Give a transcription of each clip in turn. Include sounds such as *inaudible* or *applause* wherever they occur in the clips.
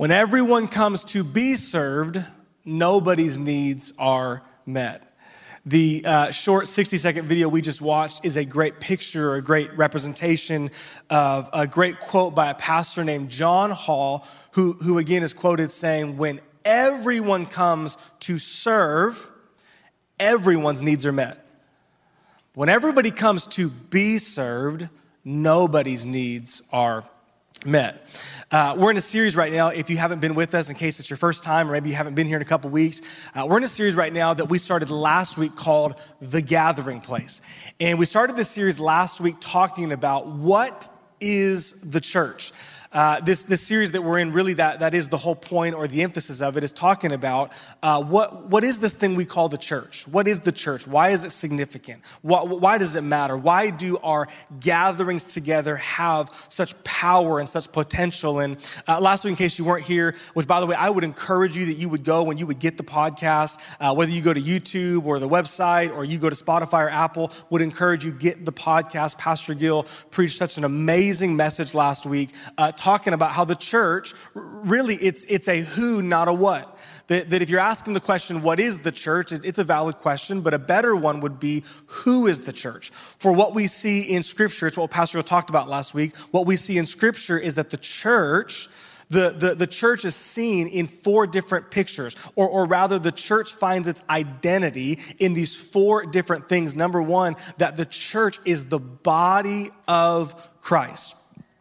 When everyone comes to be served, nobody's needs are met. The uh, short 60 second video we just watched is a great picture, a great representation of a great quote by a pastor named John Hall, who, who again is quoted saying, When everyone comes to serve, everyone's needs are met. When everybody comes to be served, nobody's needs are met. Uh, we're in a series right now. If you haven't been with us, in case it's your first time, or maybe you haven't been here in a couple weeks, uh, we're in a series right now that we started last week called The Gathering Place. And we started this series last week talking about what is the church. Uh, this, this series that we're in, really, that, that is the whole point or the emphasis of it, is talking about uh, what, what is this thing we call the church? What is the church? Why is it significant? Why, why does it matter? Why do our gatherings together have such power and such potential? And uh, last week, in case you weren't here, which by the way, I would encourage you that you would go and you would get the podcast, uh, whether you go to YouTube or the website or you go to Spotify or Apple, would encourage you get the podcast. Pastor Gill preached such an amazing message last week uh, talking about how the church, really, it's, it's a who, not a what. That, that if you're asking the question, what is the church? It's a valid question, but a better one would be, who is the church? For what we see in Scripture, it's what Pastor talked about last week. What we see in Scripture is that the church, the, the, the church is seen in four different pictures, or, or rather, the church finds its identity in these four different things. Number one, that the church is the body of Christ.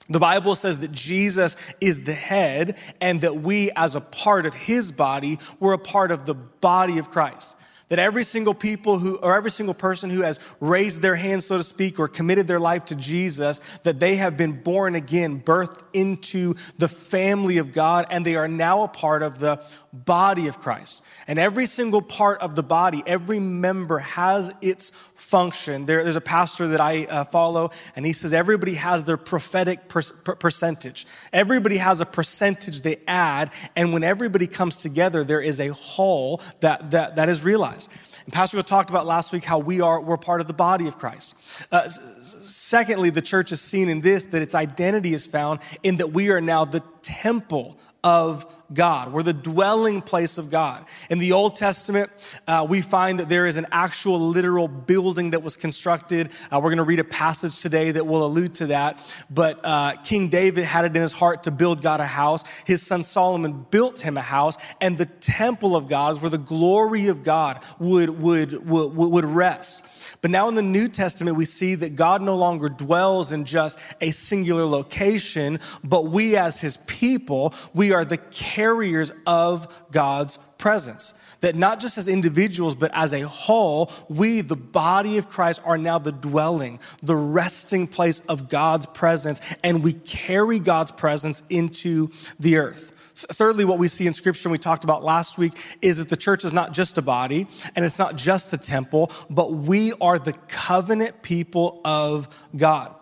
The Bible says that Jesus is the head and that we, as a part of his body, we're a part of the body of Christ. That every single people who, or every single person who has raised their hand, so to speak, or committed their life to Jesus, that they have been born again, birthed into the family of God, and they are now a part of the body of Christ. And every single part of the body, every member has its function. There, there's a pastor that I uh, follow, and he says everybody has their prophetic per- per- percentage. Everybody has a percentage they add, and when everybody comes together, there is a whole that, that, that is realized. And Pastor talked about last week how we are, we're part of the body of Christ. Uh, secondly, the church is seen in this, that its identity is found in that we are now the temple of God. We're the dwelling place of God. In the Old Testament, uh, we find that there is an actual literal building that was constructed. Uh, we're going to read a passage today that will allude to that. But uh, King David had it in his heart to build God a house. His son Solomon built him a house, and the temple of God is where the glory of God would, would, would, would rest. But now in the New Testament, we see that God no longer dwells in just a singular location, but we as his people, we are the carriers of God's presence. That not just as individuals, but as a whole, we, the body of Christ, are now the dwelling, the resting place of God's presence, and we carry God's presence into the earth. Thirdly, what we see in scripture, and we talked about last week, is that the church is not just a body and it's not just a temple, but we are the covenant people of God.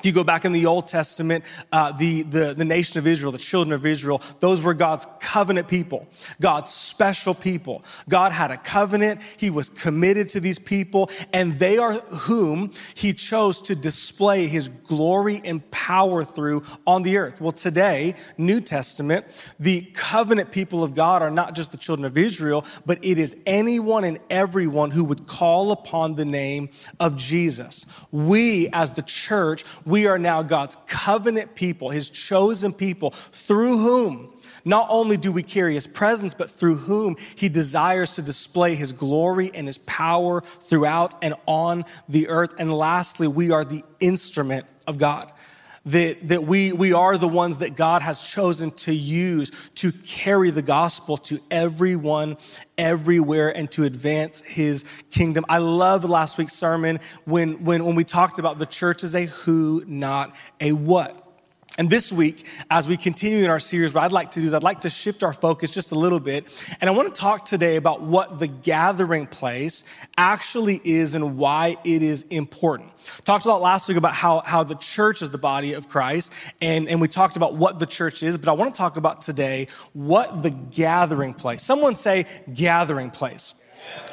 If you go back in the Old Testament, uh, the, the, the nation of Israel, the children of Israel, those were God's covenant people, God's special people. God had a covenant. He was committed to these people, and they are whom he chose to display his glory and power through on the earth. Well, today, New Testament, the covenant people of God are not just the children of Israel, but it is anyone and everyone who would call upon the name of Jesus. We, as the church, we are now God's covenant people, his chosen people, through whom not only do we carry his presence, but through whom he desires to display his glory and his power throughout and on the earth. And lastly, we are the instrument of God that, that we, we are the ones that God has chosen to use to carry the gospel to everyone, everywhere, and to advance his kingdom. I love last week's sermon when, when, when we talked about the church as a who, not a what. And this week, as we continue in our series, what I'd like to do is I'd like to shift our focus just a little bit. And I want to talk today about what the gathering place actually is and why it is important. Talked a lot last week about how, how the church is the body of Christ, and, and we talked about what the church is, but I want to talk about today what the gathering place. Someone say gathering place.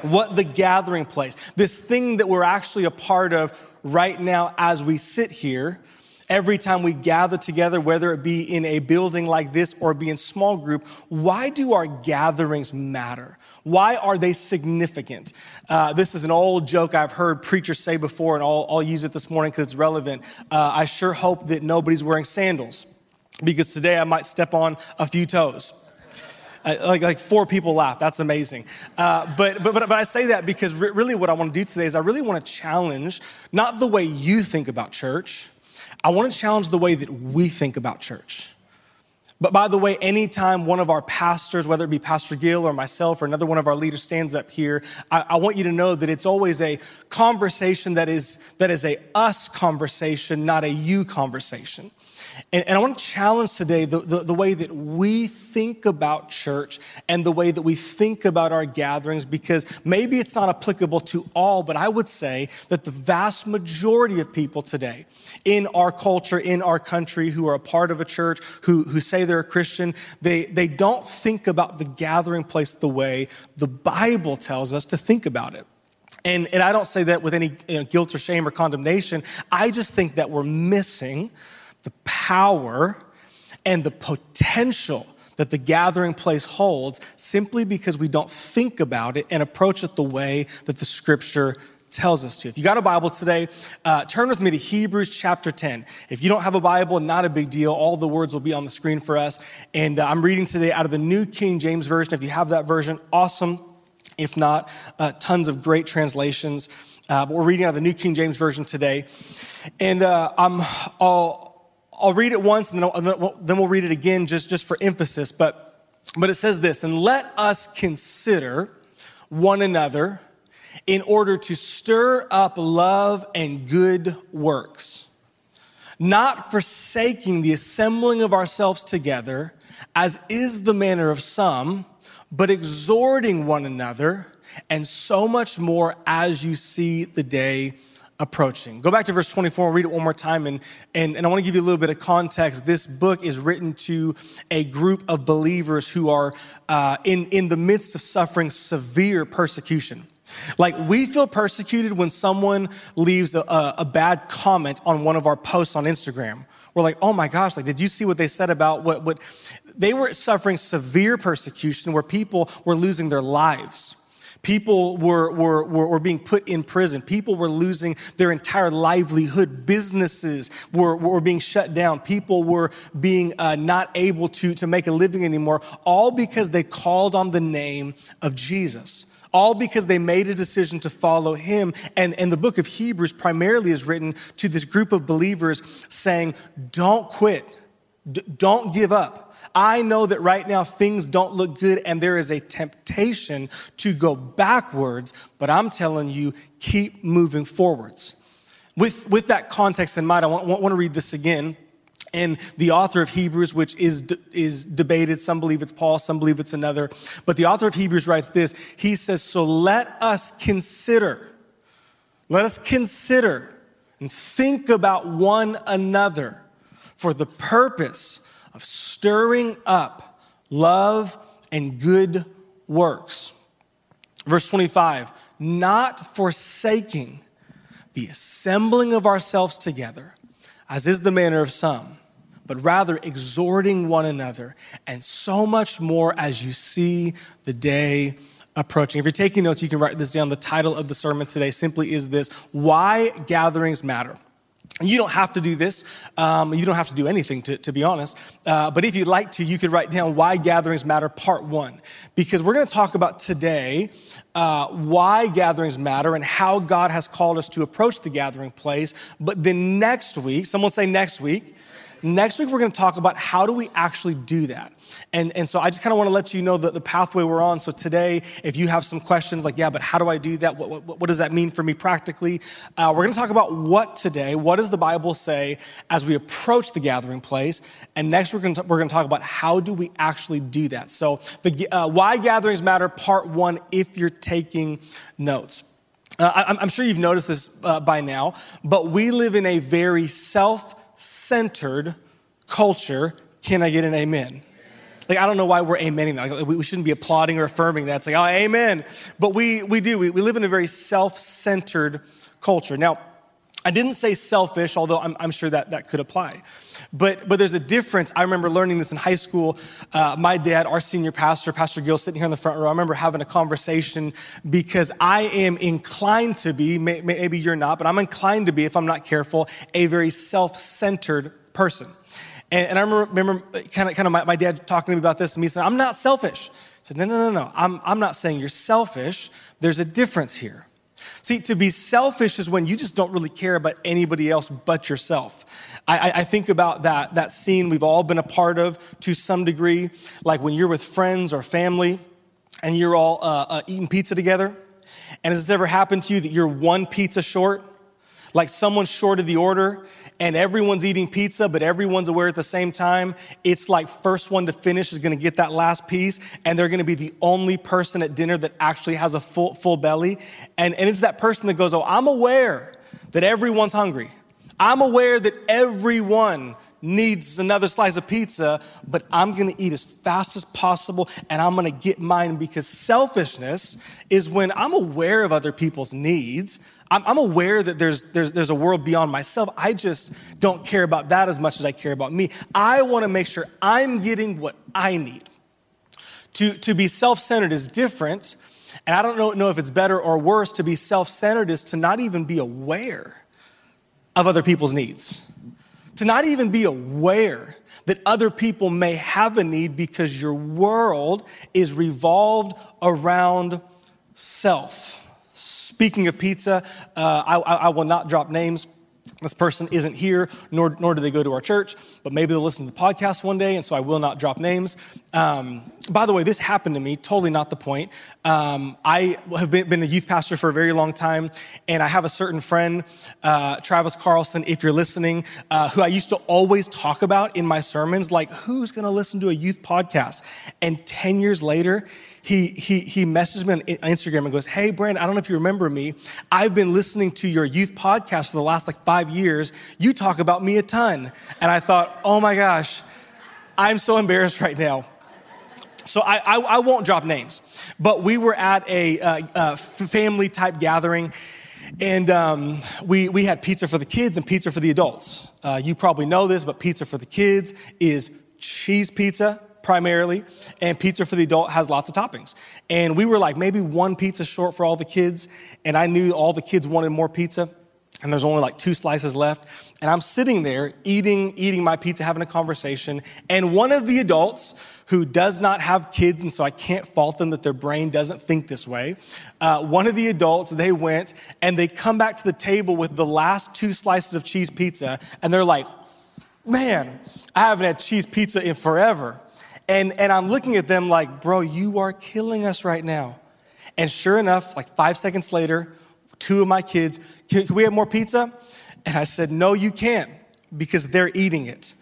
What the gathering place, this thing that we're actually a part of right now as we sit here every time we gather together, whether it be in a building like this or be in small group, why do our gatherings matter? Why are they significant? Uh, this is an old joke I've heard preachers say before, and I'll, I'll use it this morning because it's relevant. Uh, I sure hope that nobody's wearing sandals because today I might step on a few toes. Uh, like, like four people laugh. That's amazing. Uh, but, but, but, I say that because re- really what I want to do today is I really want to challenge not the way you think about church, I want to challenge the way that we think about church. But by the way, anytime one of our pastors, whether it be Pastor Gill or myself or another one of our leaders stands up here, I, I, want you to know that it's always a conversation that is, that is a us conversation, not a you conversation. And, and I want to challenge today the, the, the, way that we think about church and the way that we think about our gatherings, because maybe it's not applicable to all, but I would say that the vast majority of people today in our culture, in our country, who are a part of a church, who, who say they're a Christian, they, they don't think about the gathering place the way the Bible tells us to think about it. And, and I don't say that with any you know, guilt or shame or condemnation. I just think that we're missing the power and the potential that the gathering place holds simply because we don't think about it and approach it the way that the scripture tells us to. If you got a Bible today, uh, turn with me to Hebrews chapter 10. If you don't have a Bible, not a big deal. All the words will be on the screen for us. And uh, I'm reading today out of the New King James Version. If you have that version, awesome. If not, uh, tons of great translations. Uh, but we're reading out of the New King James Version today. And uh, I'm all I'll read it once and then, then we'll read it again just, just for emphasis. But, but it says this, and let us consider one another in order to stir up love and good works, not forsaking the assembling of ourselves together, as is the manner of some, but exhorting one another, and so much more as you see the day approaching. Go back to verse 24 and read it one more time. And, and, and I want to give you a little bit of context. This book is written to a group of believers who are uh, in, in the midst of suffering severe persecution. Like, we feel persecuted when someone leaves a, a, bad comment on one of our posts on Instagram. We're like, oh my gosh, like, did you see what they said about what, what? They were suffering severe persecution where people were losing their lives. People were, were, were, were, being put in prison. People were losing their entire livelihood. Businesses were, were being shut down. People were being uh, not able to, to make a living anymore, all because they called on the name of Jesus. All because they made a decision to follow him. And, and the book of Hebrews primarily is written to this group of believers saying, don't quit. D- don't give up I know that right now things don't look good and there is a temptation to go backwards, but I'm telling you, keep moving forwards. With, with that context in mind, I want, want to read this again. And the author of Hebrews, which is, is debated, some believe it's Paul, some believe it's another. But the author of Hebrews writes this He says, So let us consider, let us consider and think about one another for the purpose of stirring up love and good works. Verse 25, not forsaking the assembling of ourselves together, as is the manner of some, but rather exhorting one another, and so much more as you see the day approaching. If you're taking notes, you can write this down. The title of the sermon today simply is this Why Gatherings Matter. You don't have to do this. Um, you don't have to do anything, to, to be honest. Uh, but if you'd like to, you could write down Why Gatherings Matter, Part One. Because we're going to talk about today uh, why gatherings matter and how God has called us to approach the gathering place. But then next week, someone say next week, Next week, we're going to talk about how do we actually do that. And, and so I just kind of want to let you know the, the pathway we're on. So today, if you have some questions like, yeah, but how do I do that? What, what, what does that mean for me practically? Uh, we're going to talk about what today, what does the Bible say as we approach the gathering place? And next, we're going to, we're going to talk about how do we actually do that. So the uh, why gatherings matter, part one, if you're taking notes. Uh, I, am sure you've noticed this uh, by now, but we live in a very self centered culture. Can I get an amen? Like, I don't know why we're amening that. Like, we shouldn't be applauding or affirming that. It's like, oh, amen. But we, we do. We, we live in a very self centered culture. Now, I didn't say selfish, although I'm, I'm, sure that that could apply. But, but there's a difference. I remember learning this in high school. Uh, my dad, our senior pastor, Pastor Gill, sitting here in the front row, I remember having a conversation because I am inclined to be, may, maybe you're not, but I'm inclined to be, if I'm not careful, a very self centered person. And, and, I remember, kind of, kind of my, my, dad talking to me about this, and me saying, I'm not selfish. I said, No, no, no, no. I'm, I'm not saying you're selfish. There's a difference here. See, to be selfish is when you just don't really care about anybody else but yourself. I, I, think about that, that scene we've all been a part of to some degree, like when you're with friends or family and you're all uh, uh, eating pizza together. And has this ever happened to you that you're one pizza short? Like someone shorted the order and everyone's eating pizza, but everyone's aware at the same time. It's like first one to finish is gonna get that last piece, and they're gonna be the only person at dinner that actually has a full, full belly. And, and it's that person that goes, Oh, I'm aware that everyone's hungry. I'm aware that everyone needs another slice of pizza, but I'm gonna eat as fast as possible and I'm gonna get mine because selfishness is when I'm aware of other people's needs. I'm, aware that there's, there's, there's a world beyond myself. I just don't care about that as much as I care about me. I want to make sure I'm getting what I need. To, to be self centered is different. And I don't know, know if it's better or worse to be self centered is to not even be aware of other people's needs. To not even be aware that other people may have a need because your world is revolved around self. Speaking of pizza, uh, I, I will not drop names. This person isn't here, nor, nor do they go to our church, but maybe they'll listen to the podcast one day, and so I will not drop names. Um, by the way, this happened to me, totally not the point. Um, I have been, been, a youth pastor for a very long time, and I have a certain friend, uh, Travis Carlson, if you're listening, uh, who I used to always talk about in my sermons, like, who's gonna listen to a youth podcast? And 10 years later, he, he, he messaged me on Instagram and goes, Hey, Brandon, I don't know if you remember me. I've been listening to your youth podcast for the last like five years. You talk about me a ton. And I thought, Oh my gosh, I'm so embarrassed right now. So I, I, I won't drop names, but we were at a, a, a family type gathering and um, we, we had pizza for the kids and pizza for the adults. Uh, you probably know this, but pizza for the kids is cheese pizza primarily, and pizza for the adult has lots of toppings. And we were like maybe one pizza short for all the kids, and I knew all the kids wanted more pizza, and there's only like two slices left. And I'm sitting there eating, eating my pizza, having a conversation, and one of the adults who does not have kids, and so I can't fault them that their brain doesn't think this way. Uh, one of the adults, they went and they come back to the table with the last two slices of cheese pizza, and they're like, man, I haven't had cheese pizza in forever. And, and I'm looking at them like, bro, you are killing us right now. And sure enough, like five seconds later, two of my kids, can, can we have more pizza? And I said, no, you can't because they're eating it.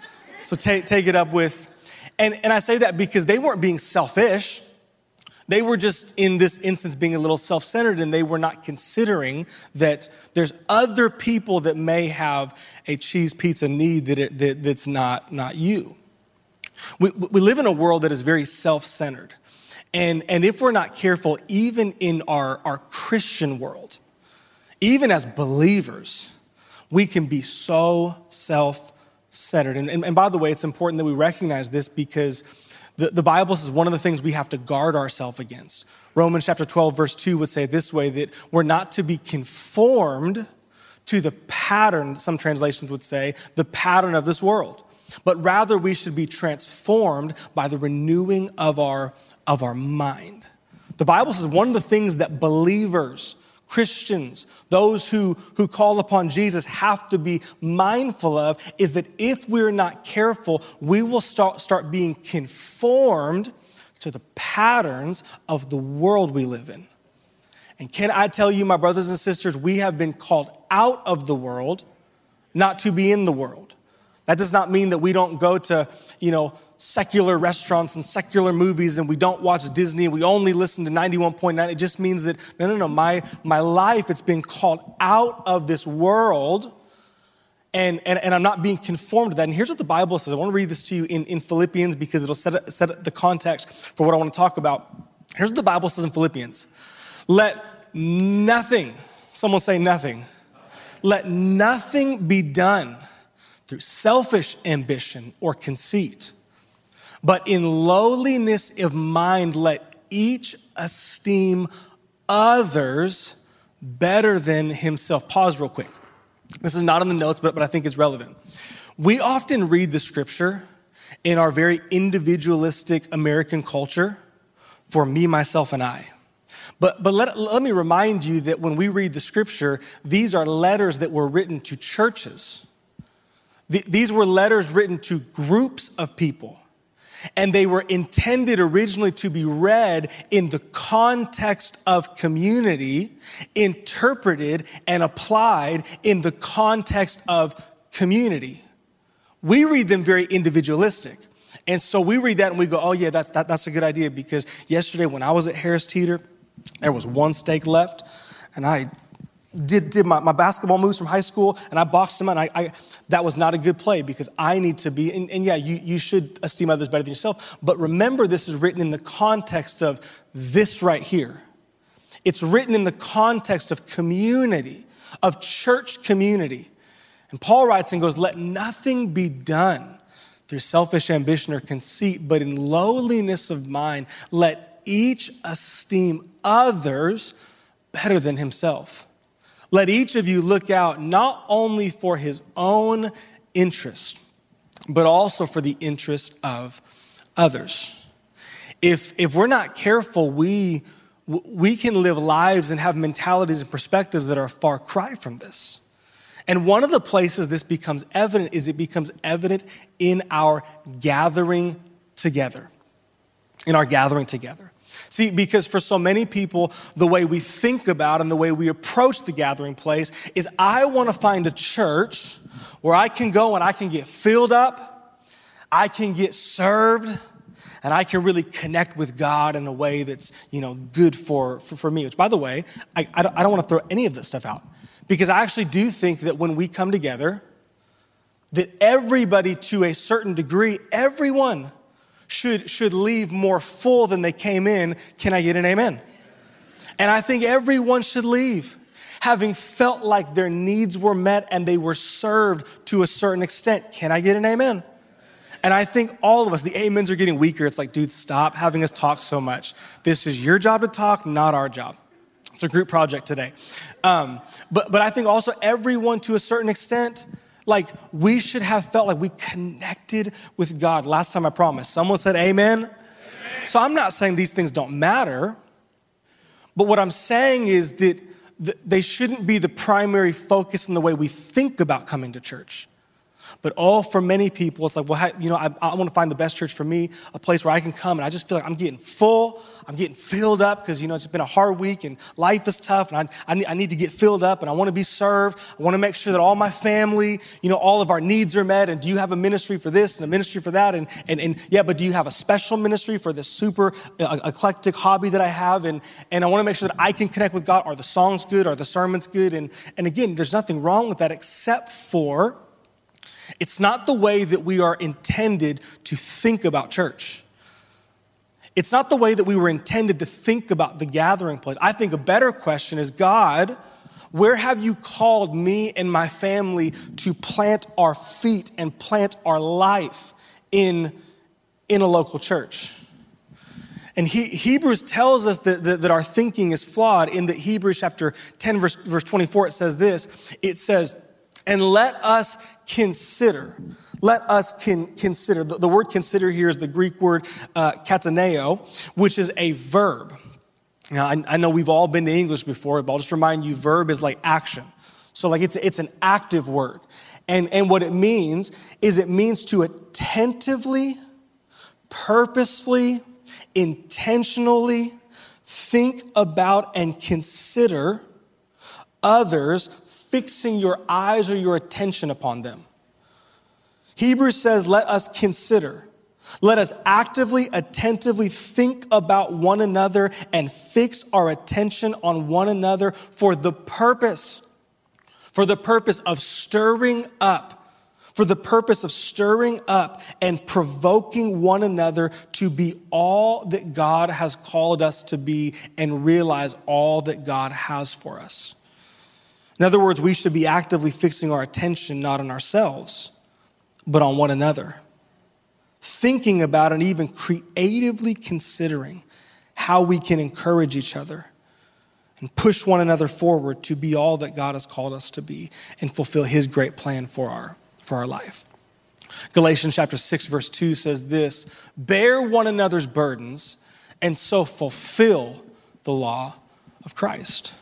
So take, take it up with, and, and I say that because they weren't being selfish. They were just, in this instance, being a little self centered, and they were not considering that there's other people that may have a cheese pizza need that, it, that that's not, not you. We, we live in a world that is very self centered. And, and if we're not careful, even in our, our Christian world, even as believers, we can be so self centered. And, and, and, by the way, it's important that we recognize this because the, the Bible says one of the things we have to guard ourselves against. Romans chapter 12, verse 2 would say this way that we're not to be conformed to the pattern, some translations would say, the pattern of this world but rather we should be transformed by the renewing of our, of our mind. The Bible says one of the things that believers, Christians, those who, who call upon Jesus, have to be mindful of is that if we're not careful, we will start, start being conformed to the patterns of the world we live in. And can I tell you, my brothers and sisters, we have been called out of the world, not to be in the world. That does not mean that we don't go to, you know, secular restaurants and secular movies and we don't watch Disney we only listen to 91.9. It just means that, no, no, no, my, my life, it's been called out of this world and, and, and I'm not being conformed to that. And here's what the Bible says. I want to read this to you in, in Philippians because it'll set, set the context for what I want to talk about. Here's what the Bible says in Philippians Let nothing, someone say nothing, let nothing be done through selfish ambition or conceit, but in lowliness of mind, let each esteem others better than himself. Pause real quick. This is not in the notes, but, but I think it's relevant. We often read the scripture in our very individualistic American culture for me, myself, and I. But, but let, let me remind you that when we read the scripture, these are letters that were written to churches. These were letters written to groups of people and they were intended originally to be read in the context of community, interpreted and applied in the context of community. We read them very individualistic. And so we read that and we go, oh, yeah, that's, that, that's a good idea because yesterday when I was at Harris Teeter, there was one steak left, and I did, did my, my basketball moves from high school and I boxed them out. And I, I, that was not a good play because I need to be, and, and yeah, you, you should esteem others better than yourself. But remember, this is written in the context of this right here. It's written in the context of community, of church community. And Paul writes and goes, Let nothing be done through selfish ambition or conceit, but in lowliness of mind, let each esteem others better than himself. Let each of you look out not only for his own interest, but also for the interest of others. If, if we're not careful, we, we can live lives and have mentalities and perspectives that are far cry from this. And one of the places this becomes evident is it becomes evident in our gathering together. In our gathering together. See, because for so many people, the way we think about and the way we approach the gathering place is I want to find a church where I can go and I can get filled up, I can get served, and I can really connect with God in a way that's, you know, good for, for, for me. Which, by the way, I, I don't, I don't want to throw any of this stuff out because I actually do think that when we come together, that everybody to a certain degree, everyone should, should leave more full than they came in. Can I get an amen? And I think everyone should leave having felt like their needs were met and they were served to a certain extent. Can I get an amen? And I think all of us, the amens are getting weaker. It's like, dude, stop having us talk so much. This is your job to talk, not our job. It's a group project today. Um, but, but I think also everyone to a certain extent like we should have felt like we connected with God. Last time I promised, someone said amen. amen. So I'm not saying these things don't matter, but what I'm saying is that they shouldn't be the primary focus in the way we think about coming to church. But all for many people, it's like, well, you know, I, I want to find the best church for me, a place where I can come, and I just feel like I'm getting full, I'm getting filled up because you know it's been a hard week and life is tough, and I, I, need, I need to get filled up, and I want to be served. I want to make sure that all my family, you know, all of our needs are met. And do you have a ministry for this and a ministry for that? And and, and yeah, but do you have a special ministry for this super uh, eclectic hobby that I have? And and I want to make sure that I can connect with God. Are the songs good? Are the sermons good? And and again, there's nothing wrong with that except for it's not the way that we are intended to think about church. It's not the way that we were intended to think about the gathering place. I think a better question is God, where have you called me and my family to plant our feet and plant our life in, in a local church? And he, Hebrews tells us that, that, that, our thinking is flawed. In the Hebrews chapter 10, verse, verse 24, it says this it says, And let us consider. Let us can, consider. The, the, word consider here is the Greek word uh, kataneo, which is a verb. Now, I, I know we've all been to English before, but I'll just remind you verb is like action. So, like, it's, it's an active word. And, and what it means is it means to attentively, purposefully, intentionally think about and consider others, fixing your eyes or your attention upon them. Hebrews says, let us consider. Let us actively, attentively think about one another and fix our attention on one another for the purpose, for the purpose of stirring up, for the purpose of stirring up and provoking one another to be all that God has called us to be and realize all that God has for us. In other words, we should be actively fixing our attention not on ourselves, but on one another thinking about and even creatively considering how we can encourage each other and push one another forward to be all that God has called us to be and fulfill his great plan for our, for our life. Galatians chapter 6 verse 2 says this, bear one another's burdens and so fulfill the law of Christ.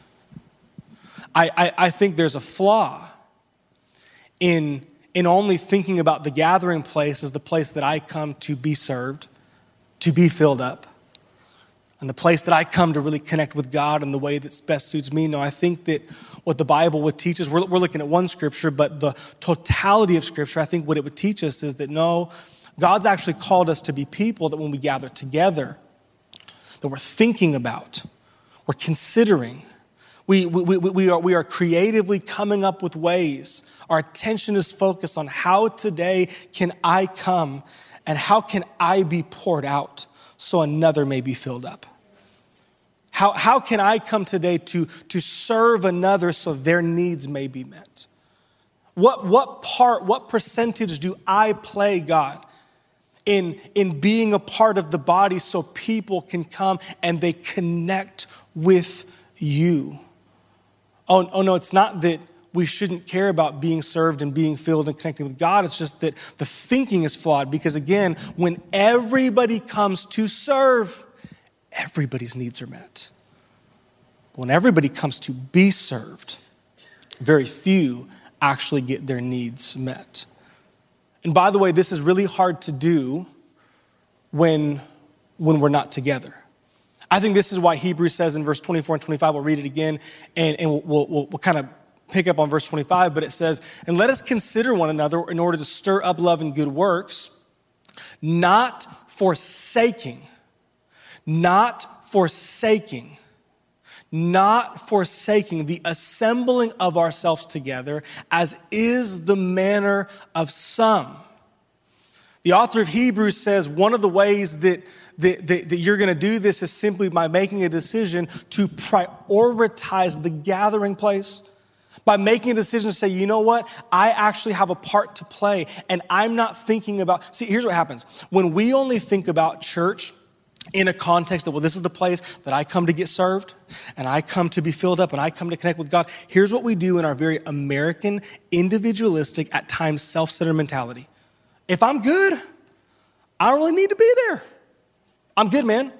I, I, I think there's a flaw in in only thinking about the gathering place as the place that I come to be served, to be filled up, and the place that I come to really connect with God in the way that best suits me. No, I think that what the Bible would teach us, we're, we're looking at one scripture, but the totality of scripture, I think what it would teach us is that no, God's actually called us to be people that when we gather together, that we're thinking about, we're considering, we, we, we, are, we are creatively coming up with ways our attention is focused on how today can I come and how can I be poured out so another may be filled up? How, how can I come today to, to serve another so their needs may be met? What, what part, what percentage do I play, God, in, in being a part of the body so people can come and they connect with you? Oh, oh no, it's not that we shouldn't care about being served and being filled and connecting with God. It's just that the thinking is flawed because, again, when everybody comes to serve, everybody's needs are met. When everybody comes to be served, very few actually get their needs met. And by the way, this is really hard to do when, when we're not together. I think this is why Hebrews says in verse 24 and 25, we'll read it again and, and we'll, we'll, we'll kind of pick up on verse 25, but it says, And let us consider one another in order to stir up love and good works, not forsaking, not forsaking, not forsaking the assembling of ourselves together, as is the manner of some. The author of Hebrews says one of the ways that that, that, that, you're going to do this is simply by making a decision to prioritize the gathering place by making a decision to say, you know what, I actually have a part to play, and I'm not thinking about. See, here's what happens when we only think about church in a context that, well, this is the place that I come to get served, and I come to be filled up, and I come to connect with God. Here's what we do in our very American, individualistic, at times self centered mentality. If I'm good, I don't really need to be there. I'm good, man.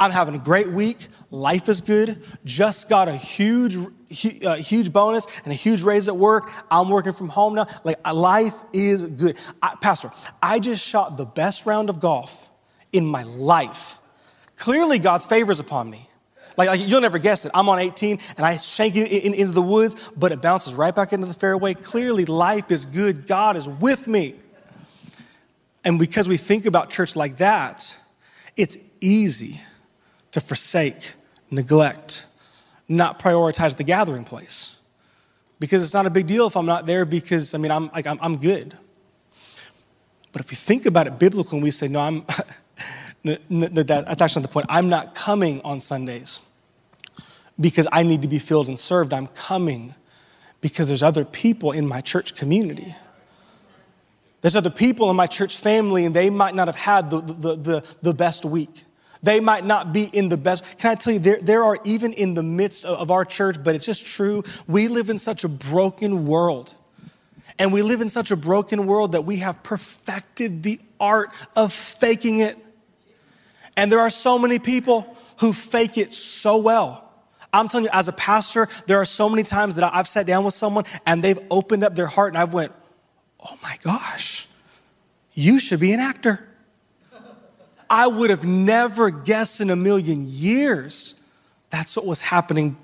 I'm having a great week. Life is good. Just got a huge, uh, huge bonus and a huge raise at work. I'm working from home now. Like, life is good. I, Pastor, I just shot the best round of golf in my life. Clearly, God's favor is upon me. Like, like, you'll never guess it. I'm on 18 and I shank it in, in, into the woods, but it bounces right back into the fairway. Clearly, life is good. God is with me. And because we think about church like that, it's easy to forsake, neglect, not prioritize the gathering place. Because it's not a big deal if I'm not there because, I mean, I'm, like, I'm, I'm good. But if you think about it biblically and we say, no, I'm, *laughs* that's actually not the point. I'm not coming on Sundays because I need to be filled and served. I'm coming because there's other people in my church community. There's other people in my church family, and they might not have had the, the, the, the best week. They might not be in the best. Can I tell you, there, there are even in the midst of our church, but it's just true. We live in such a broken world. And we live in such a broken world that we have perfected the art of faking it. And there are so many people who fake it so well. I'm telling you, as a pastor, there are so many times that I've sat down with someone and they've opened up their heart and I've went, oh my gosh, you should be an actor. I would have never guessed in a million years that's what was happening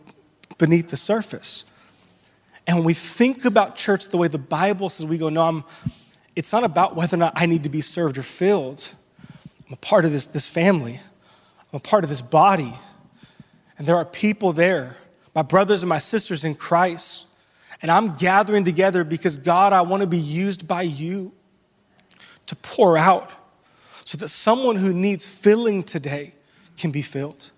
beneath the surface. And when we think about church the way the Bible says, we go, no, I'm, it's not about whether or not I need to be served or filled. I'm a part of this, this family, I'm a part of this body. And there are people there, my brothers and my sisters in Christ. And I'm gathering together because, God, I want to be used by you to pour out so that someone who needs filling today can be filled.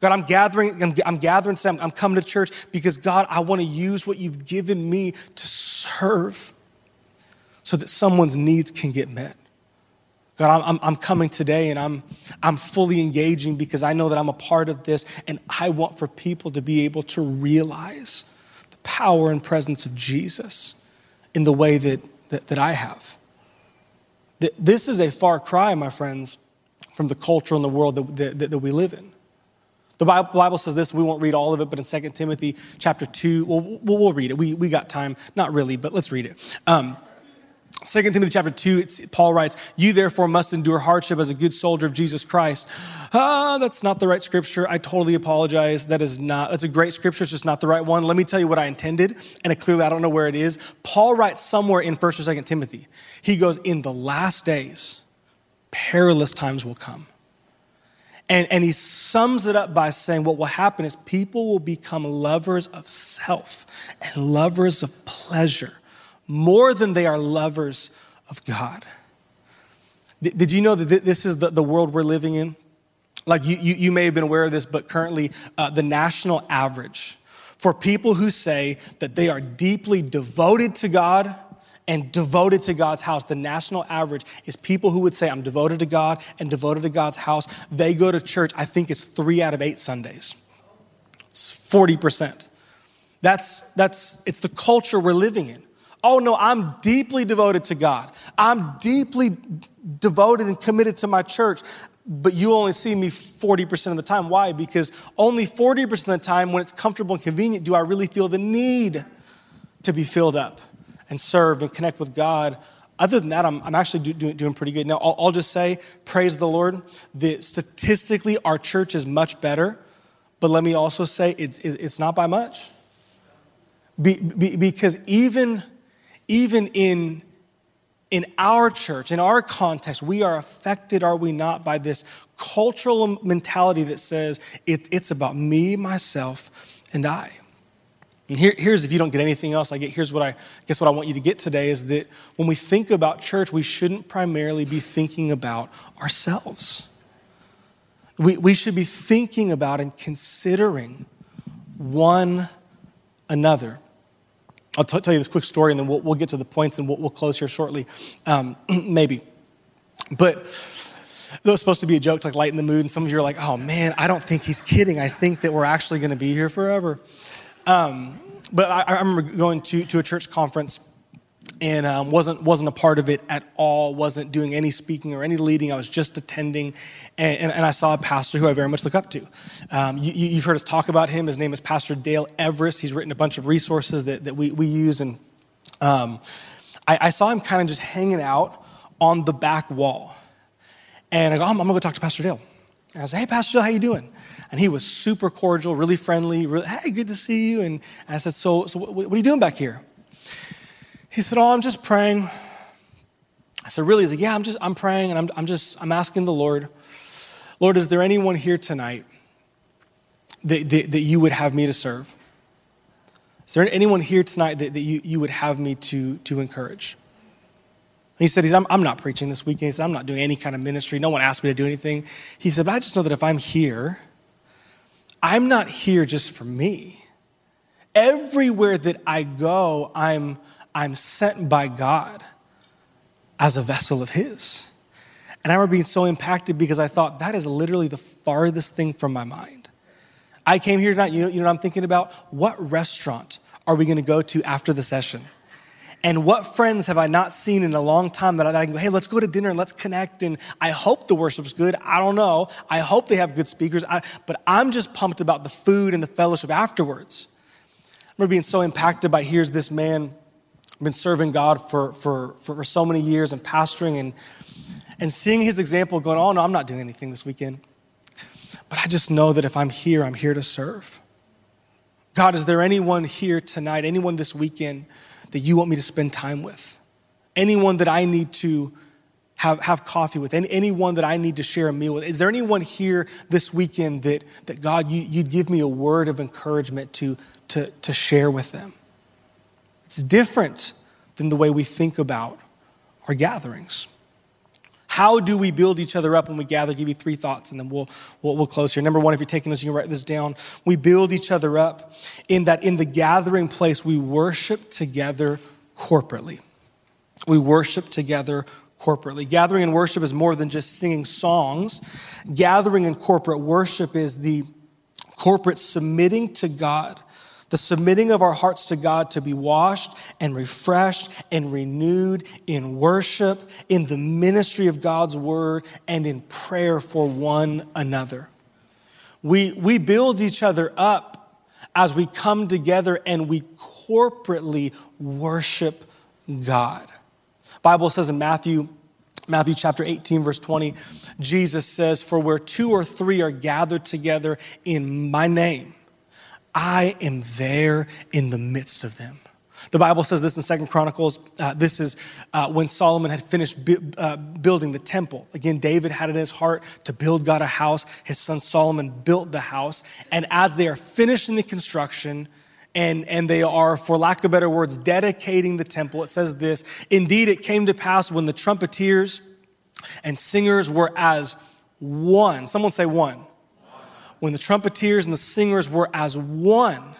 God, I'm gathering, I'm, I'm gathering, I'm, I'm coming to church because, God, I want to use what you've given me to serve so that someone's needs can get met. God, I'm, I'm coming today and I'm, I'm fully engaging because I know that I'm a part of this and I want for people to be able to realize power and presence of Jesus in the way that, that, that I have. This is a far cry, my friends, from the culture and the world that, that, that we live in. The Bible says this, we won't read all of it, but in 2 Timothy chapter 2, well, we'll, read it. We, we got time. Not really, but let's read it. Um, 2 Timothy chapter 2, Paul writes, You therefore must endure hardship as a good soldier of Jesus Christ. Ah, that's not the right scripture. I totally apologize. That is not, that's a great scripture. It's just not the right one. Let me tell you what I intended, and clearly I don't know where it is. Paul writes somewhere in 1st or 2nd Timothy. He goes, In the last days, perilous times will come. And, and he sums it up by saying what will happen is people will become lovers of self and lovers of pleasure more than they are lovers of God. Did you know that this is the world we're living in? Like you, you, you may have been aware of this, but currently, uh, the national average for people who say that they are deeply devoted to God and devoted to God's house, the national average is people who would say, I'm devoted to God and devoted to God's house. They go to church, I think it's three out of eight Sundays. It's 40%. That's, that's, it's the culture we're living in. Oh no, I'm deeply devoted to God. I'm deeply devoted and committed to my church. But you only see me 40% of the time. Why? Because only 40% of the time, when it's comfortable and convenient, do I really feel the need to be filled up and serve and connect with God. Other than that, I'm, I'm actually do, do, doing pretty good. Now, I'll, I'll, just say, praise the Lord, that statistically, our church is much better. But let me also say, it's, it's not by much. Be, be, because even even in, in our church, in our context, we are affected, are we not, by this cultural mentality that says it, it's about me, myself, and I. And here, here's if you don't get anything else, I get here's what I guess what I want you to get today is that when we think about church, we shouldn't primarily be thinking about ourselves. We, we should be thinking about and considering one another. I'll t- tell you this quick story and then we'll, we'll get to the points and we'll, we'll close here shortly, um, *clears throat* maybe. But that was supposed to be a joke to like lighten the mood, and some of you are like, oh man, I don't think he's kidding. I think that we're actually going to be here forever. Um, but I, I, remember going to, to a church conference and um, wasn't wasn't a part of it at all. wasn't doing any speaking or any leading. I was just attending, and, and, and I saw a pastor who I very much look up to. Um, you, have heard us talk about him. His name is Pastor Dale Everest. He's written a bunch of resources that, that we, we use, and um, I, I, saw him kind of just hanging out on the back wall. And I go, I'm, I'm gonna go talk to Pastor Dale. And I said, Hey, Pastor Dale, how you doing? And he was super cordial, really friendly. Really, hey, good to see you. And, and I said, So, so what, what are you doing back here? He said, Oh, I'm just praying. I said, Really? He's like, Yeah, I'm just, I'm praying and I'm, I'm just, I'm asking the Lord, Lord, is there anyone here tonight that, that, that you would have me to serve? Is there anyone here tonight that, that you, you would have me to, to encourage? He said, I'm, I'm not preaching this weekend. He said, I'm not doing any kind of ministry. No one asked me to do anything. He said, but I just know that if I'm here, I'm not here just for me. Everywhere that I go, I'm I'm sent by God as a vessel of His. And I remember being so impacted because I thought that is literally the farthest thing from my mind. I came here tonight, you know, you know what I'm thinking about? What restaurant are we going to go to after the session? And what friends have I not seen in a long time that I, that I can go, hey, let's go to dinner and let's connect. And I hope the worship's good. I don't know. I hope they have good speakers. I, but I'm just pumped about the food and the fellowship afterwards. I remember being so impacted by here's this man, been serving God for, for, for, so many years and pastoring and, and seeing his example going, oh, no, I'm not doing anything this weekend. But I just know that if I'm here, I'm here to serve. God, is there anyone here tonight, anyone this weekend that you want me to spend time with? Anyone that I need to have, have coffee with? Any, anyone that I need to share a meal with? Is there anyone here this weekend that, that God, you, you'd give me a word of encouragement to, to, to share with them? It's different than the way we think about our gatherings. How do we build each other up when we gather? I'll give you three thoughts and then we'll, we'll, we'll close here. Number one, if you're taking this, you can write this down. We build each other up in that in the gathering place, we worship together corporately. We worship together corporately. Gathering in worship is more than just singing songs. Gathering in corporate worship is the corporate submitting to God the submitting of our hearts to God to be washed and refreshed and renewed in worship, in the ministry of God's word, and in prayer for one another. We, we build each other up as we come together and we corporately worship God. Bible says in Matthew Matthew chapter 18, verse 20, Jesus says, For where two or three are gathered together in my name, I am there in the midst of them. The Bible says this in Second Chronicles. Uh, this is uh, when Solomon had finished bu- uh, building the temple. Again, David had it in his heart to build God a house. His son Solomon built the house. And as they are finishing the construction, and, and they are, for lack of better words, dedicating the temple, it says this Indeed, it came to pass when the trumpeters and singers were as one. Someone say one when the trumpeters and the singers were as one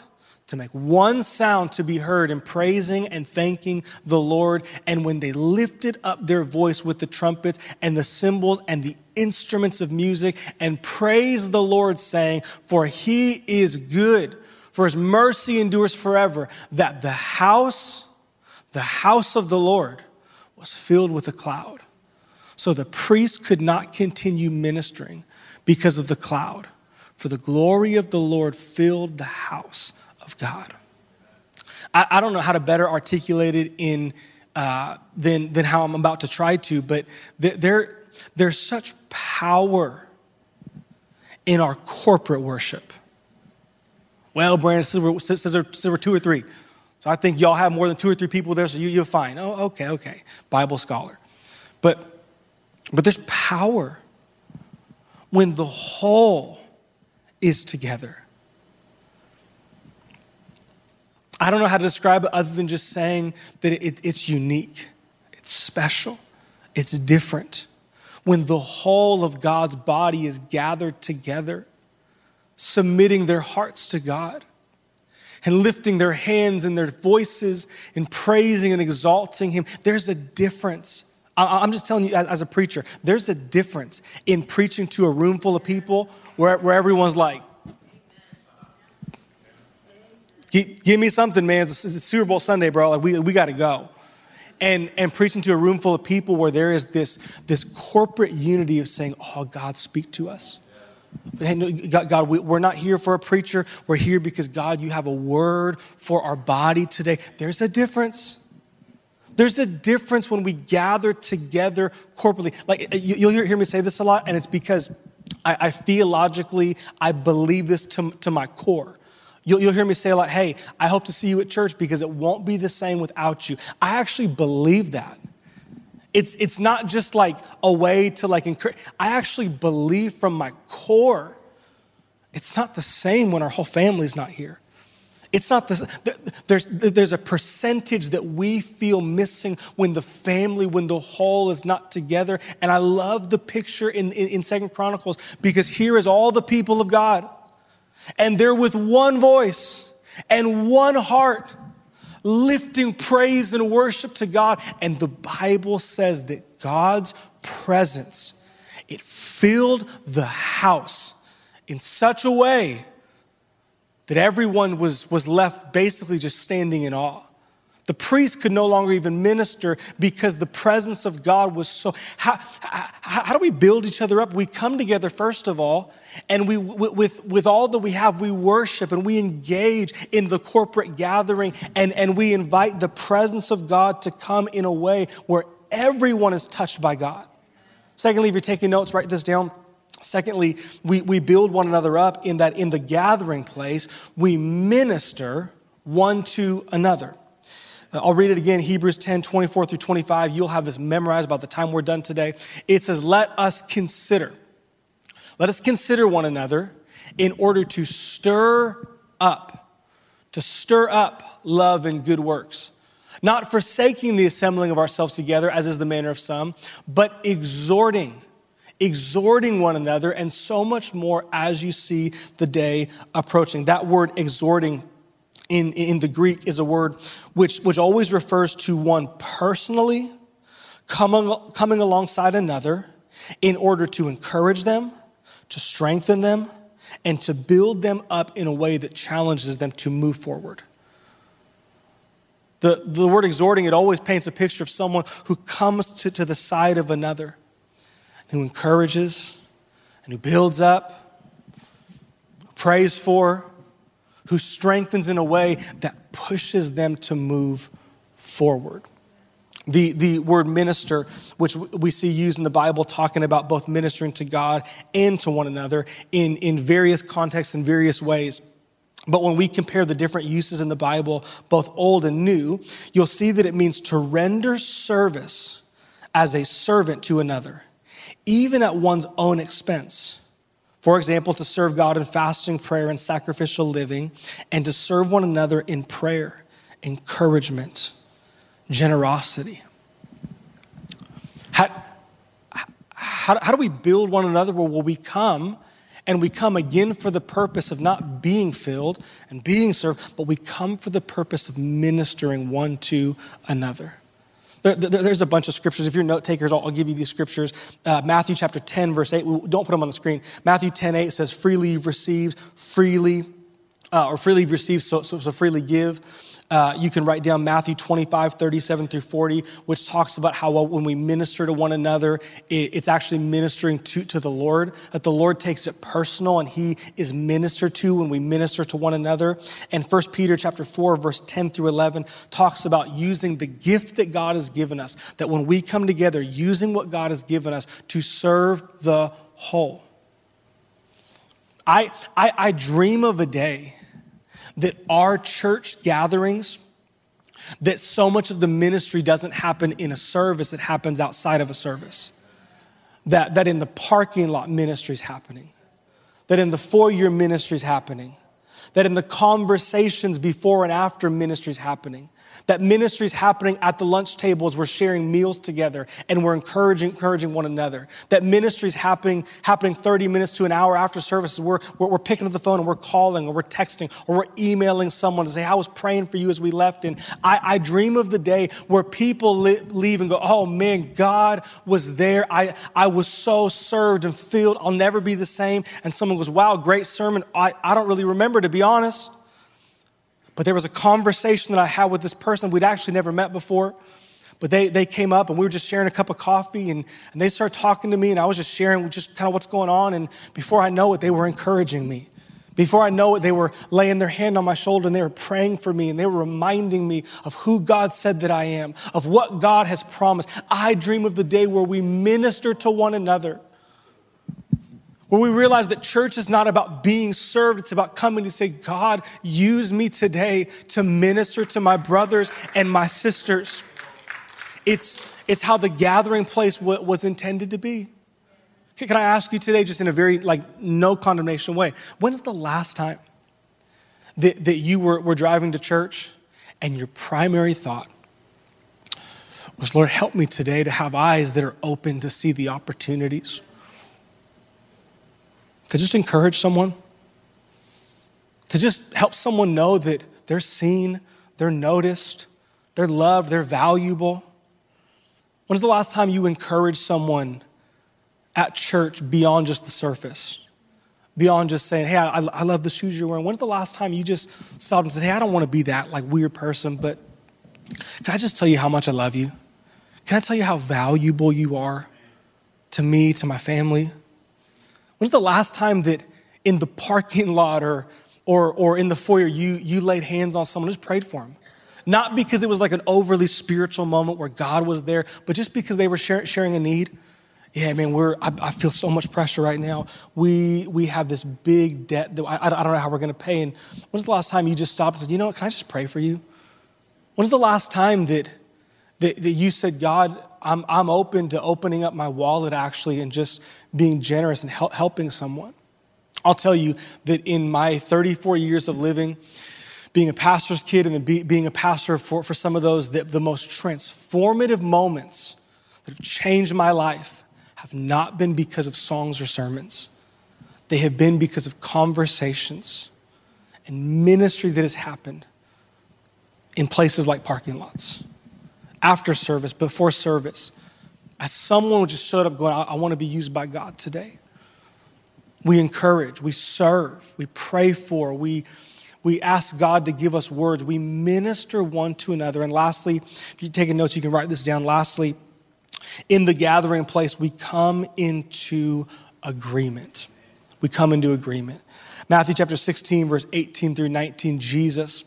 to make one sound to be heard in praising and thanking the Lord. And when they lifted up their voice with the trumpets and the cymbals and the instruments of music and praised the Lord, saying, For he is good, for his mercy endures forever, that the house, the house of the Lord, was filled with a cloud. So the priest could not continue ministering because of the cloud for the glory of the Lord filled the house of God. I, I don't know how to better articulate it in uh, than, than how I'm about to try to, but there, there's such power in our corporate worship. Well, Brandon says we're, says we're two or three. So I think y'all have more than two or three people there, so you, you're fine. Oh, okay, okay. Bible scholar. But, but there's power when the whole is together. I don't know how to describe it other than just saying that it, it's unique, it's special, it's different. When the whole of God's body is gathered together, submitting their hearts to God and lifting their hands and their voices and praising and exalting Him, there's a difference. I'm just telling you, as a preacher, there's a difference in preaching to a room full of people where, where everyone's like, give me something, man. It's, it's Super Bowl Sunday, bro. Like, we, we got to go. And, and preaching to a room full of people where there is this, this corporate unity of saying, oh, God, speak to us. Uh, God, God, we're not here for a preacher. We're here because, God, you have a word for our body today. There's a difference. There's a difference when we gather together corporately. Like, uh, you'll hear me say this a lot, and it's because I, I theologically, I believe this to, to my core. You'll, you'll hear me say a lot, hey, I hope to see you at church because it won't be the same without you. I actually believe that. It's, it's not just like a way to like encourage. I actually believe from my core, it's not the same when our whole family's not here. It's not this, there's, there's a percentage that we feel missing when the family, when the whole is not together. And I love the picture in, in, in Second Chronicles because here is all the people of God. And they're with one voice and one heart, lifting praise and worship to God. And the Bible says that God's presence, it filled the house in such a way that everyone was, was left basically just standing in awe. The priest could no longer even minister because the presence of God was so. How, how, how, do we build each other up? We come together, first of all, and we, with, with all that we have, we worship and we engage in the corporate gathering and, and we invite the presence of God to come in a way where everyone is touched by God. Secondly, if you're taking notes, write this down. Secondly, we, we build one another up in that in the gathering place, we minister one to another. Uh, I'll read it again, Hebrews 10, 24 through 25. You'll have this memorized by the time we're done today. It says, Let us consider. Let us consider one another in order to stir up, to stir up love and good works. Not forsaking the assembling of ourselves together, as is the manner of some, but exhorting, exhorting one another, and so much more as you see the day approaching. That word exhorting in, in the Greek is a word which, which always refers to one personally coming, coming alongside another in order to encourage them, to strengthen them, and to build them up in a way that challenges them to move forward. The, the word exhorting, it always paints a picture of someone who comes to, to the side of another, who encourages, and who builds up, prays for, who strengthens in a way that pushes them to move forward. The, the word minister, which we see used in the Bible, talking about both ministering to God and to one another in, in various contexts and various ways. But when we compare the different uses in the Bible, both old and new, you'll see that it means to render service as a servant to another, even at one's own expense. For example, to serve God in fasting, prayer, and sacrificial living, and to serve one another in prayer, encouragement, generosity. How, how, how do we build one another? Well, we come and we come again for the purpose of not being filled and being served, but we come for the purpose of ministering one to another. There's a bunch of scriptures. If you're note takers, I'll give you these scriptures. Uh, Matthew chapter 10, verse 8. Don't put them on the screen. Matthew 10, 8 says, freely you've received, freely, uh, or freely you've received, so, so, so freely give. Uh, you can write down Matthew 25, 37 through 40, which talks about how when we minister to one another, it's actually ministering to, to the Lord, that the Lord takes it personal and he is ministered to when we minister to one another. And 1 Peter chapter 4, verse 10 through 11 talks about using the gift that God has given us, that when we come together, using what God has given us to serve the whole. I, I, I dream of a day that our church gatherings, that so much of the ministry doesn't happen in a service, it happens outside of a service. That, that in the parking lot ministry is happening, that in the four-year ministry is happening, that in the conversations before and after ministry is happening, that ministry is happening at the lunch tables. We're sharing meals together and we're encouraging, encouraging one another. That ministry is happening, happening 30 minutes to an hour after services. We're, we're, we're, picking up the phone and we're calling or we're texting or we're emailing someone to say, I was praying for you as we left. And I, I dream of the day where people li- leave and go, oh man, God was there. I, I was so served and filled. I'll never be the same. And someone goes, wow, great sermon. I, I don't really remember, to be honest. But there was a conversation that I had with this person we'd actually never met before. But they, they came up and we were just sharing a cup of coffee and, and they started talking to me and I was just sharing just kind of what's going on. And before I know it, they were encouraging me. Before I know it, they were laying their hand on my shoulder and they were praying for me and they were reminding me of who God said that I am, of what God has promised. I dream of the day where we minister to one another where we realize that church is not about being served, it's about coming to say, God, use me today to minister to my brothers and my sisters. It's, it's how the gathering place was intended to be. Can I ask you today, just in a very, like, no condemnation way, when is the last time that, that you were, were driving to church and your primary thought was, Lord, help me today to have eyes that are open to see the opportunities? To just encourage someone, to just help someone know that they're seen, they're noticed, they're loved, they're valuable. When's the last time you encouraged someone at church beyond just the surface? Beyond just saying, hey, I, I love the shoes you're wearing. When's the last time you just stopped and said, hey, I don't want to be that like weird person, but Can I just tell you how much I love you? Can I tell you how valuable you are to me, to my family? When's the last time that in the parking lot or, or, or in the foyer you, you laid hands on someone, just prayed for them? Not because it was like an overly spiritual moment where God was there, but just because they were sharing a need. Yeah, man, we're, I, I, feel so much pressure right now. We, we have this big debt that I, I don't know how we're going to pay. And when's the last time you just stopped and said, you know what, can I just pray for you? When's the last time that, that, that you said, God, I'm, I'm open to opening up my wallet actually and just being generous and help, helping someone? I'll tell you that in my 34 years of living, being a pastor's kid and be, being a pastor for, for some of those, the most transformative moments that have changed my life have not been because of songs or sermons. They have been because of conversations and ministry that has happened in places like parking lots, after service, before service, as someone just showed up going, I, I want to be used by God today. We encourage, we serve, we pray for, we, we ask God to give us words, we minister one to another. And lastly, if you're taking notes, you can write this down. Lastly, in the gathering place, we come into agreement. We come into agreement. Matthew chapter 16, verse 18 through 19, Jesus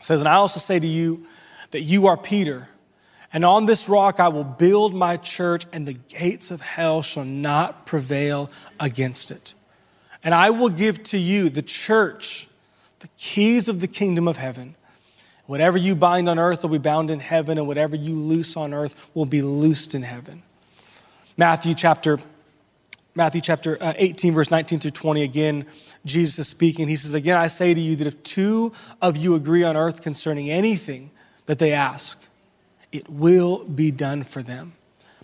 says, And I also say to you that you are Peter, and on this rock I will build my church, and the gates of hell shall not prevail against it. And I will give to you, the church, the keys of the kingdom of heaven. Whatever you bind on earth will be bound in heaven, and whatever you loose on earth will be loosed in heaven. Matthew chapter Matthew chapter uh, 18, verse 19 through 20, again, Jesus is speaking. He says, Again, I say to you that if two of you agree on earth concerning anything that they ask, it will be done for them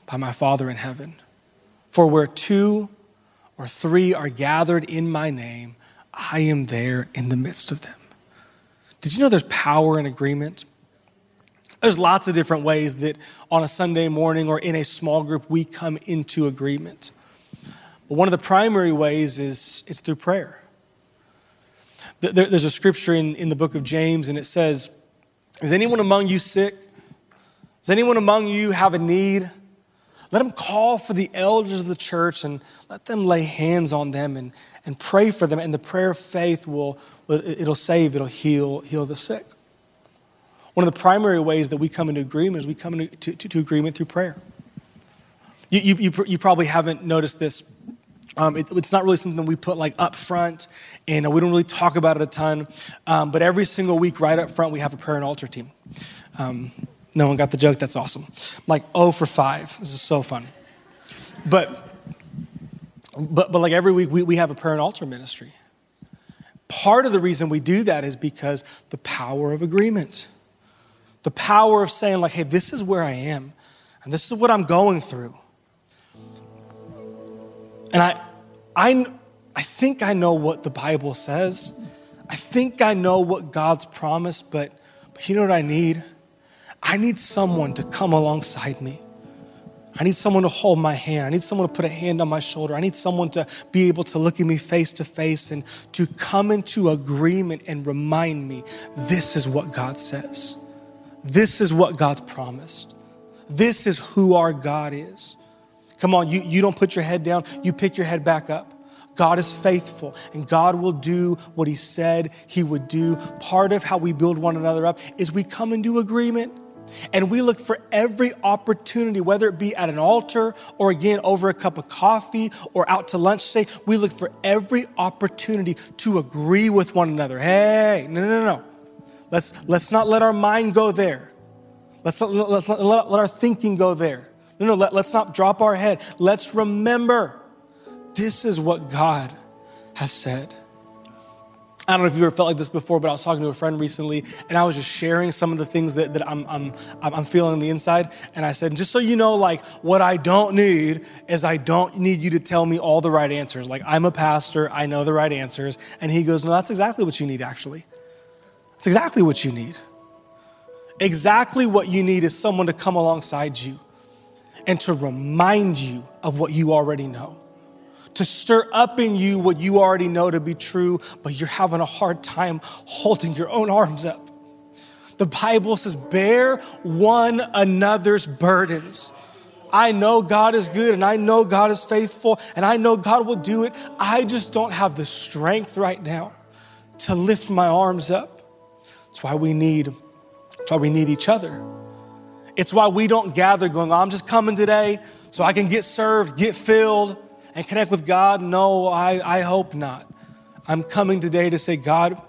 by my Father in heaven. For where two or three are gathered in my name, I am there in the midst of them. Did you know there's power in agreement? There's lots of different ways that on a Sunday morning or in a small group we come into agreement. But one of the primary ways is it's through prayer. There's a scripture in, in the book of James, and it says, Is anyone among you sick? Does anyone among you have a need? Let them call for the elders of the church and let them lay hands on them and, and pray for them. And the prayer of faith will, it'll save, it'll heal, heal the sick. One of the primary ways that we come into agreement is we come into to, to, agreement through prayer. You, you, you, probably haven't noticed this. Um, it, it's not really something we put like up front, and we don't really talk about it a ton. Um, but every single week, right up front, we have a prayer and altar team. Um, no one got the joke. That's awesome. I'm like, oh for five. This is so fun. But, but, but like every week, we, we have a prayer and altar ministry. Part of the reason we do that is because the power of agreement, the power of saying, like, hey, this is where I am, and this is what I'm going through. And I, I, I think I know what the Bible says. I think I know what God's promised, but, but you know what I need? I need someone to come alongside me. I need someone to hold my hand. I need someone to put a hand on my shoulder. I need someone to be able to look at me face to face and to come into agreement and remind me this is what God says. This is what God's promised. This is who our God is. Come on, you, you don't put your head down, you pick your head back up. God is faithful and God will do what He said He would do. Part of how we build one another up is we come into agreement. And we look for every opportunity, whether it be at an altar or again over a cup of coffee or out to lunch, say, we look for every opportunity to agree with one another. Hey, no, no, no. Let's, let's not let our mind go there. Let's not, let's not let, let our thinking go there. No, no, let, let's not drop our head. Let's remember this is what God has said. I don't know if you ever felt like this before, but I was talking to a friend recently and I was just sharing some of the things that, that I'm, I'm, I'm feeling on the inside. And I said, just so you know, like, what I don't need is I don't need you to tell me all the right answers. Like, I'm a pastor, I know the right answers. And he goes, no, that's exactly what you need, actually. That's exactly what you need. Exactly what you need is someone to come alongside you and to remind you of what you already know to stir up in you what you already know to be true, but you're having a hard time holding your own arms up. The Bible says, bear one another's burdens. I know God is good and I know God is faithful and I know God will do it. I just don't have the strength right now to lift my arms up. That's why we need, that's why we need each other. It's why we don't gather going, oh, I'm just coming today so I can get served, get filled, and connect with God. No, I, I hope not. I'm coming today to say, God,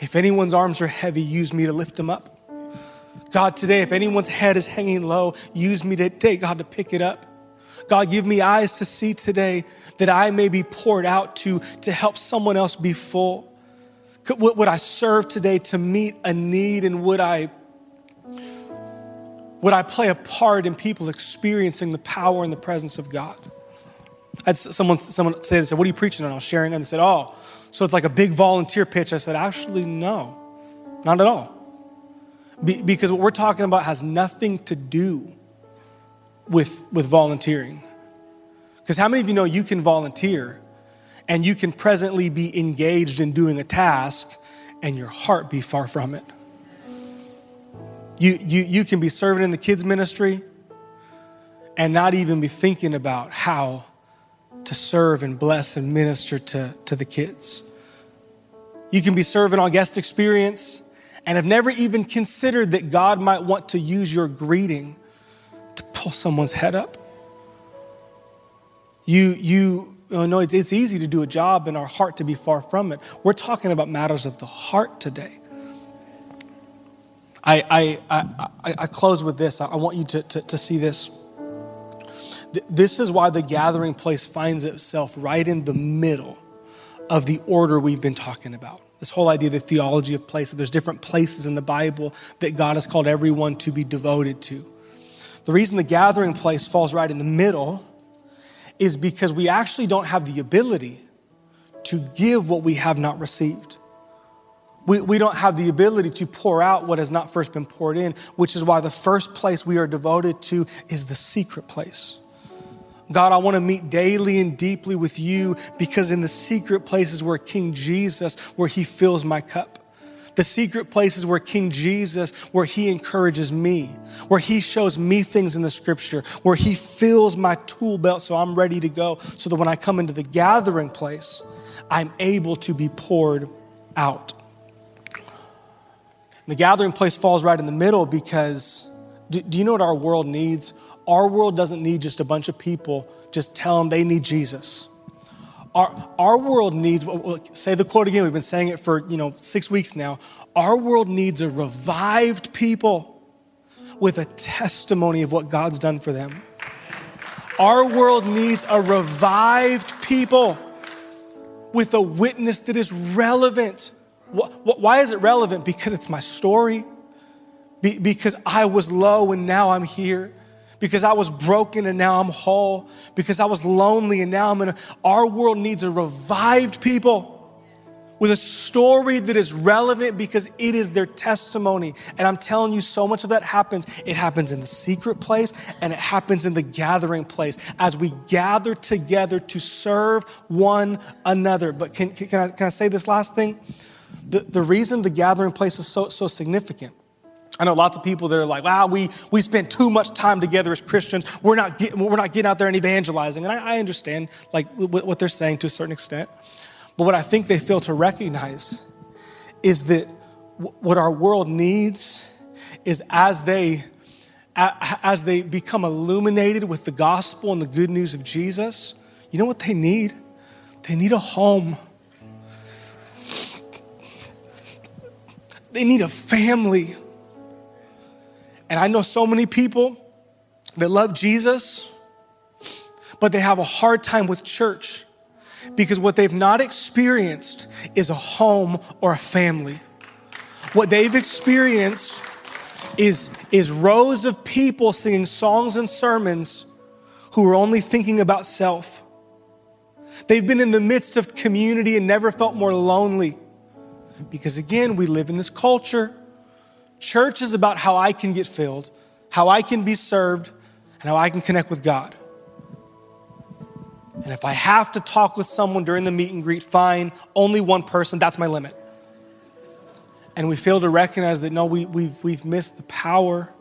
if anyone's arms are heavy, use me to lift them up. God, today, if anyone's head is hanging low, use me today, God, to pick it up. God, give me eyes to see today that I may be poured out to, to help someone else be full. Could, would I serve today to meet a need and would I would I play a part in people experiencing the power and the presence of God? I had someone, someone say, they said, what are you preaching on? I was sharing and they said, oh, so it's like a big volunteer pitch. I said, actually, no, not at all. Be, because what we're talking about has nothing to do with, with volunteering. Because how many of you know you can volunteer and you can presently be engaged in doing a task and your heart be far from it? You, you, you can be serving in the kids' ministry and not even be thinking about how to serve and bless and minister to, to the kids. You can be serving on guest experience and have never even considered that God might want to use your greeting to pull someone's head up. You, you, you know, it's, it's easy to do a job and our heart to be far from it. We're talking about matters of the heart today. I, I, I, I close with this. I want you to, to, to see this. This is why the gathering place finds itself right in the middle of the order we've been talking about. This whole idea, of the theology of place, that there's different places in the Bible that God has called everyone to be devoted to. The reason the gathering place falls right in the middle is because we actually don't have the ability to give what we have not received. We, we don't have the ability to pour out what has not first been poured in, which is why the first place we are devoted to is the secret place. God, I want to meet daily and deeply with you because in the secret places where King Jesus, where he fills my cup. The secret places where King Jesus, where he encourages me, where he shows me things in the scripture, where he fills my tool belt so I'm ready to go, so that when I come into the gathering place, I'm able to be poured out. The gathering place falls right in the middle because do, do you know what our world needs? Our world doesn't need just a bunch of people just tell them they need Jesus. Our, our world needs, say the quote again, we've been saying it for, you know, six weeks now. Our world needs a revived people with a testimony of what God's done for them. Our world needs a revived people with a witness that is relevant. Why is it relevant? Because it's my story. Because I was low and now I'm here because I was broken and now I'm whole, because I was lonely and now I'm in a, our world needs a revived people with a story that is relevant because it is their testimony. And I'm telling you, so much of that happens. It happens in the secret place and it happens in the gathering place as we gather together to serve one another. But can, can, I, can I say this last thing? The, the reason the gathering place is so, so significant I know lots of people that are like, wow, we, we spend too much time together as Christians. We're not, get, we're not getting out there and evangelizing. And I, I understand like what they're saying to a certain extent. But what I think they fail to recognize is that what our world needs is as they, as they become illuminated with the gospel and the good news of Jesus, you know what they need? They need a home. They need a family. And I know so many people that love Jesus, but they have a hard time with church because what they've not experienced is a home or a family. What they've experienced is, is rows of people singing songs and sermons who are only thinking about self. They've been in the midst of community and never felt more lonely. Because again, we live in this culture Church is about how I can get filled, how I can be served, and how I can connect with God. And if I have to talk with someone during the meet and greet, fine, only one person, that's my limit. and we fail to recognize that no, we, we've, we've missed the power.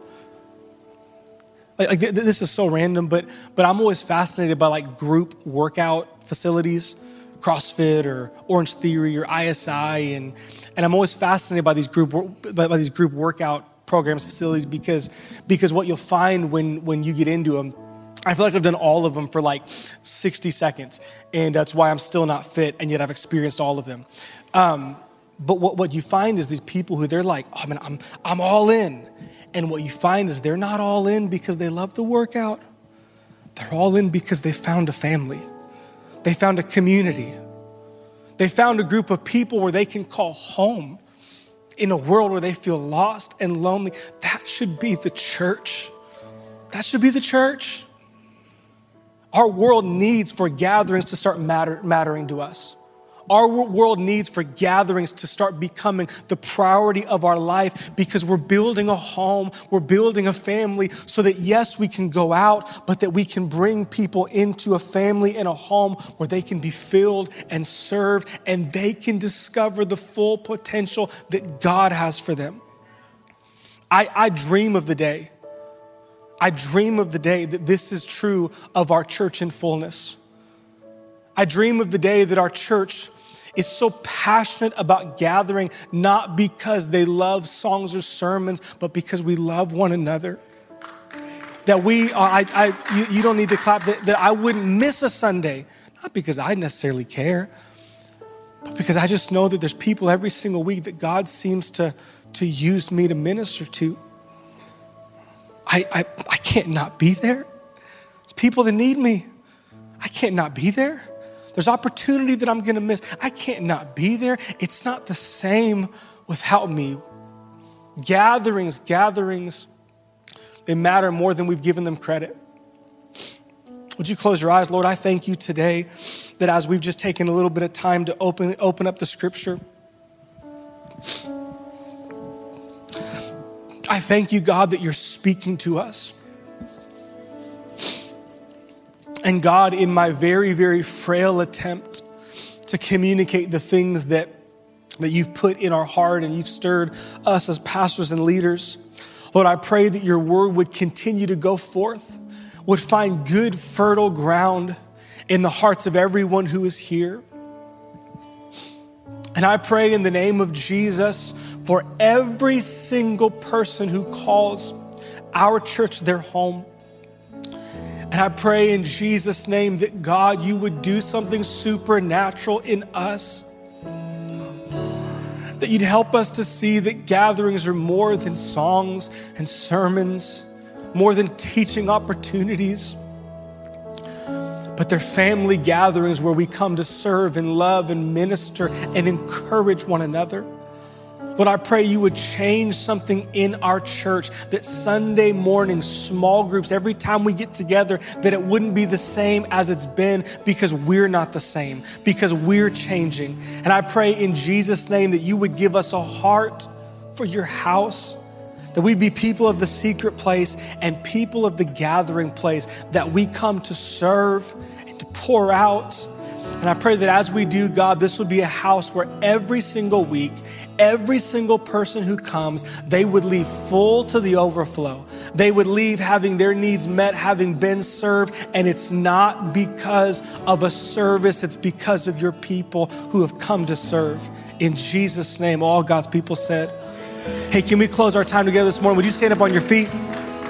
Like, like this is so random, but, but I'm always fascinated by like group workout facilities, CrossFit or Orangetheory or ISI, and, and I'm always fascinated by these group, by, by these group workout programs, facilities, because, because what you'll find when, when you get into them, I feel like I've done all of them for like 60 seconds, and that's why I'm still not fit, and yet I've experienced all of them. Um, but what, what you find is these people who they're like, oh man, I'm, I'm all in. And what you find is they're not all in because they love the workout. They're all in because they found a family. They found a community. They found a group of people where they can call home in a world where they feel lost and lonely. That should be the church. That should be the church. Our world needs for gatherings to start matter, mattering to us. Our world needs for gatherings to start becoming the priority of our life because we're building a home, we're building a family so that yes, we can go out, but that we can bring people into a family and a home where they can be filled and served and they can discover the full potential that God has for them. I, I dream of the day I dream of the day that this is true of our church in fullness. I dream of the day that our church is so passionate about gathering, not because they love songs or sermons, but because we love one another. That we, are, I, I, you, you don't need to clap, that, that I wouldn't miss a Sunday, not because I necessarily care, but because I just know that there's people every single week that God seems to, to use me to minister to. I, I, I can't not be there. There's people that need me. I can't not be there. There's opportunity that I'm going to miss. I can't not be there. It's not the same without me. Gatherings, gatherings, they matter more than we've given them credit. Would you close your eyes, Lord? I thank you today that as we've just taken a little bit of time to open, open up the scripture, I thank you, God, that you're speaking to us. And God, in my very, very frail attempt to communicate the things that, that you've put in our heart and you've stirred us as pastors and leaders, Lord, I pray that your word would continue to go forth, would find good, fertile ground in the hearts of everyone who is here. And I pray in the name of Jesus for every single person who calls our church their home. And I pray in Jesus' name that God, you would do something supernatural in us. That you'd help us to see that gatherings are more than songs and sermons, more than teaching opportunities, but they're family gatherings where we come to serve and love and minister and encourage one another. Lord, I pray you would change something in our church that Sunday morning, small groups, every time we get together, that it wouldn't be the same as it's been because we're not the same, because we're changing. And I pray in Jesus' name that you would give us a heart for your house, that we'd be people of the secret place and people of the gathering place, that we come to serve and to pour out. And I pray that as we do, God, this would be a house where every single week, every single person who comes, they would leave full to the overflow. They would leave having their needs met, having been served. And it's not because of a service, it's because of your people who have come to serve. In Jesus' name, all God's people said, Hey, can we close our time together this morning? Would you stand up on your feet?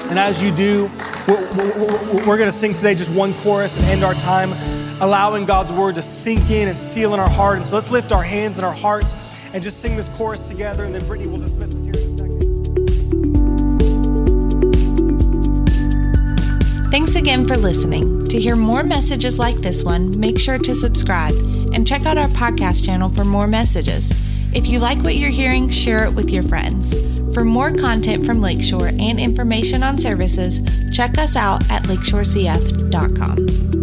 And as you do, we're, we're, we're going to sing today just one chorus and end our time, allowing God's word to sink in and seal in our heart. And so let's lift our hands and our hearts and just sing this chorus together, and then Brittany will dismiss us here in a second. Thanks again for listening. To hear more messages like this one, make sure to subscribe and check out our podcast channel for more messages. If you like what you're hearing, share it with your friends. For more content from Lakeshore and information on services, check us out at lakeshorecf.com.